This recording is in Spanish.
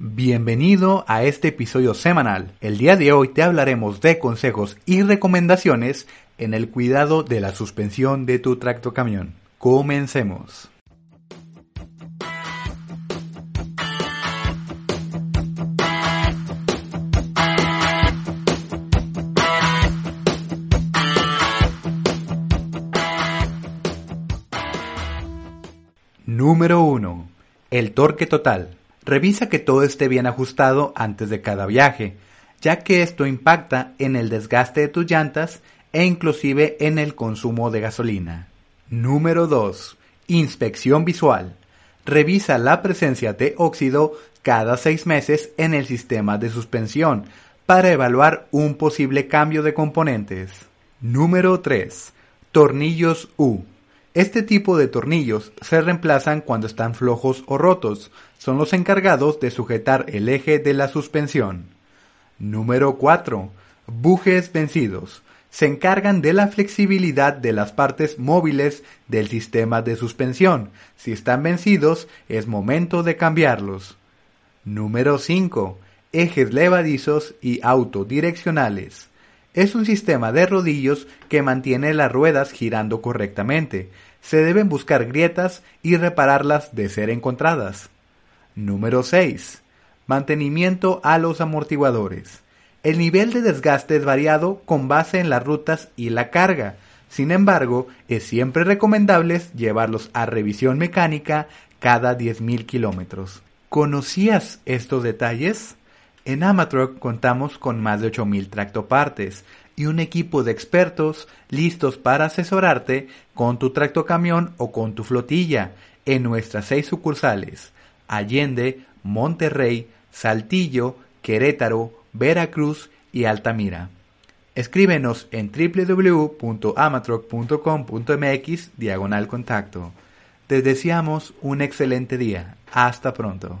Bienvenido a este episodio semanal. El día de hoy te hablaremos de consejos y recomendaciones en el cuidado de la suspensión de tu tractocamión. Comencemos. Número 1. El torque total. Revisa que todo esté bien ajustado antes de cada viaje, ya que esto impacta en el desgaste de tus llantas e inclusive en el consumo de gasolina. Número 2. Inspección visual. Revisa la presencia de óxido cada seis meses en el sistema de suspensión para evaluar un posible cambio de componentes. Número 3. Tornillos U. Este tipo de tornillos se reemplazan cuando están flojos o rotos. Son los encargados de sujetar el eje de la suspensión. Número 4. Bujes vencidos. Se encargan de la flexibilidad de las partes móviles del sistema de suspensión. Si están vencidos, es momento de cambiarlos. Número 5. Ejes levadizos y autodireccionales. Es un sistema de rodillos que mantiene las ruedas girando correctamente se deben buscar grietas y repararlas de ser encontradas. Número 6. Mantenimiento a los amortiguadores. El nivel de desgaste es variado con base en las rutas y la carga. Sin embargo, es siempre recomendable llevarlos a revisión mecánica cada 10.000 kilómetros. ¿Conocías estos detalles? En Amatroc contamos con más de 8.000 tractopartes, y un equipo de expertos listos para asesorarte con tu tractocamión o con tu flotilla en nuestras seis sucursales Allende, Monterrey, Saltillo, Querétaro, Veracruz y Altamira. Escríbenos en www.amatroc.com.mx diagonal contacto. Te deseamos un excelente día. Hasta pronto.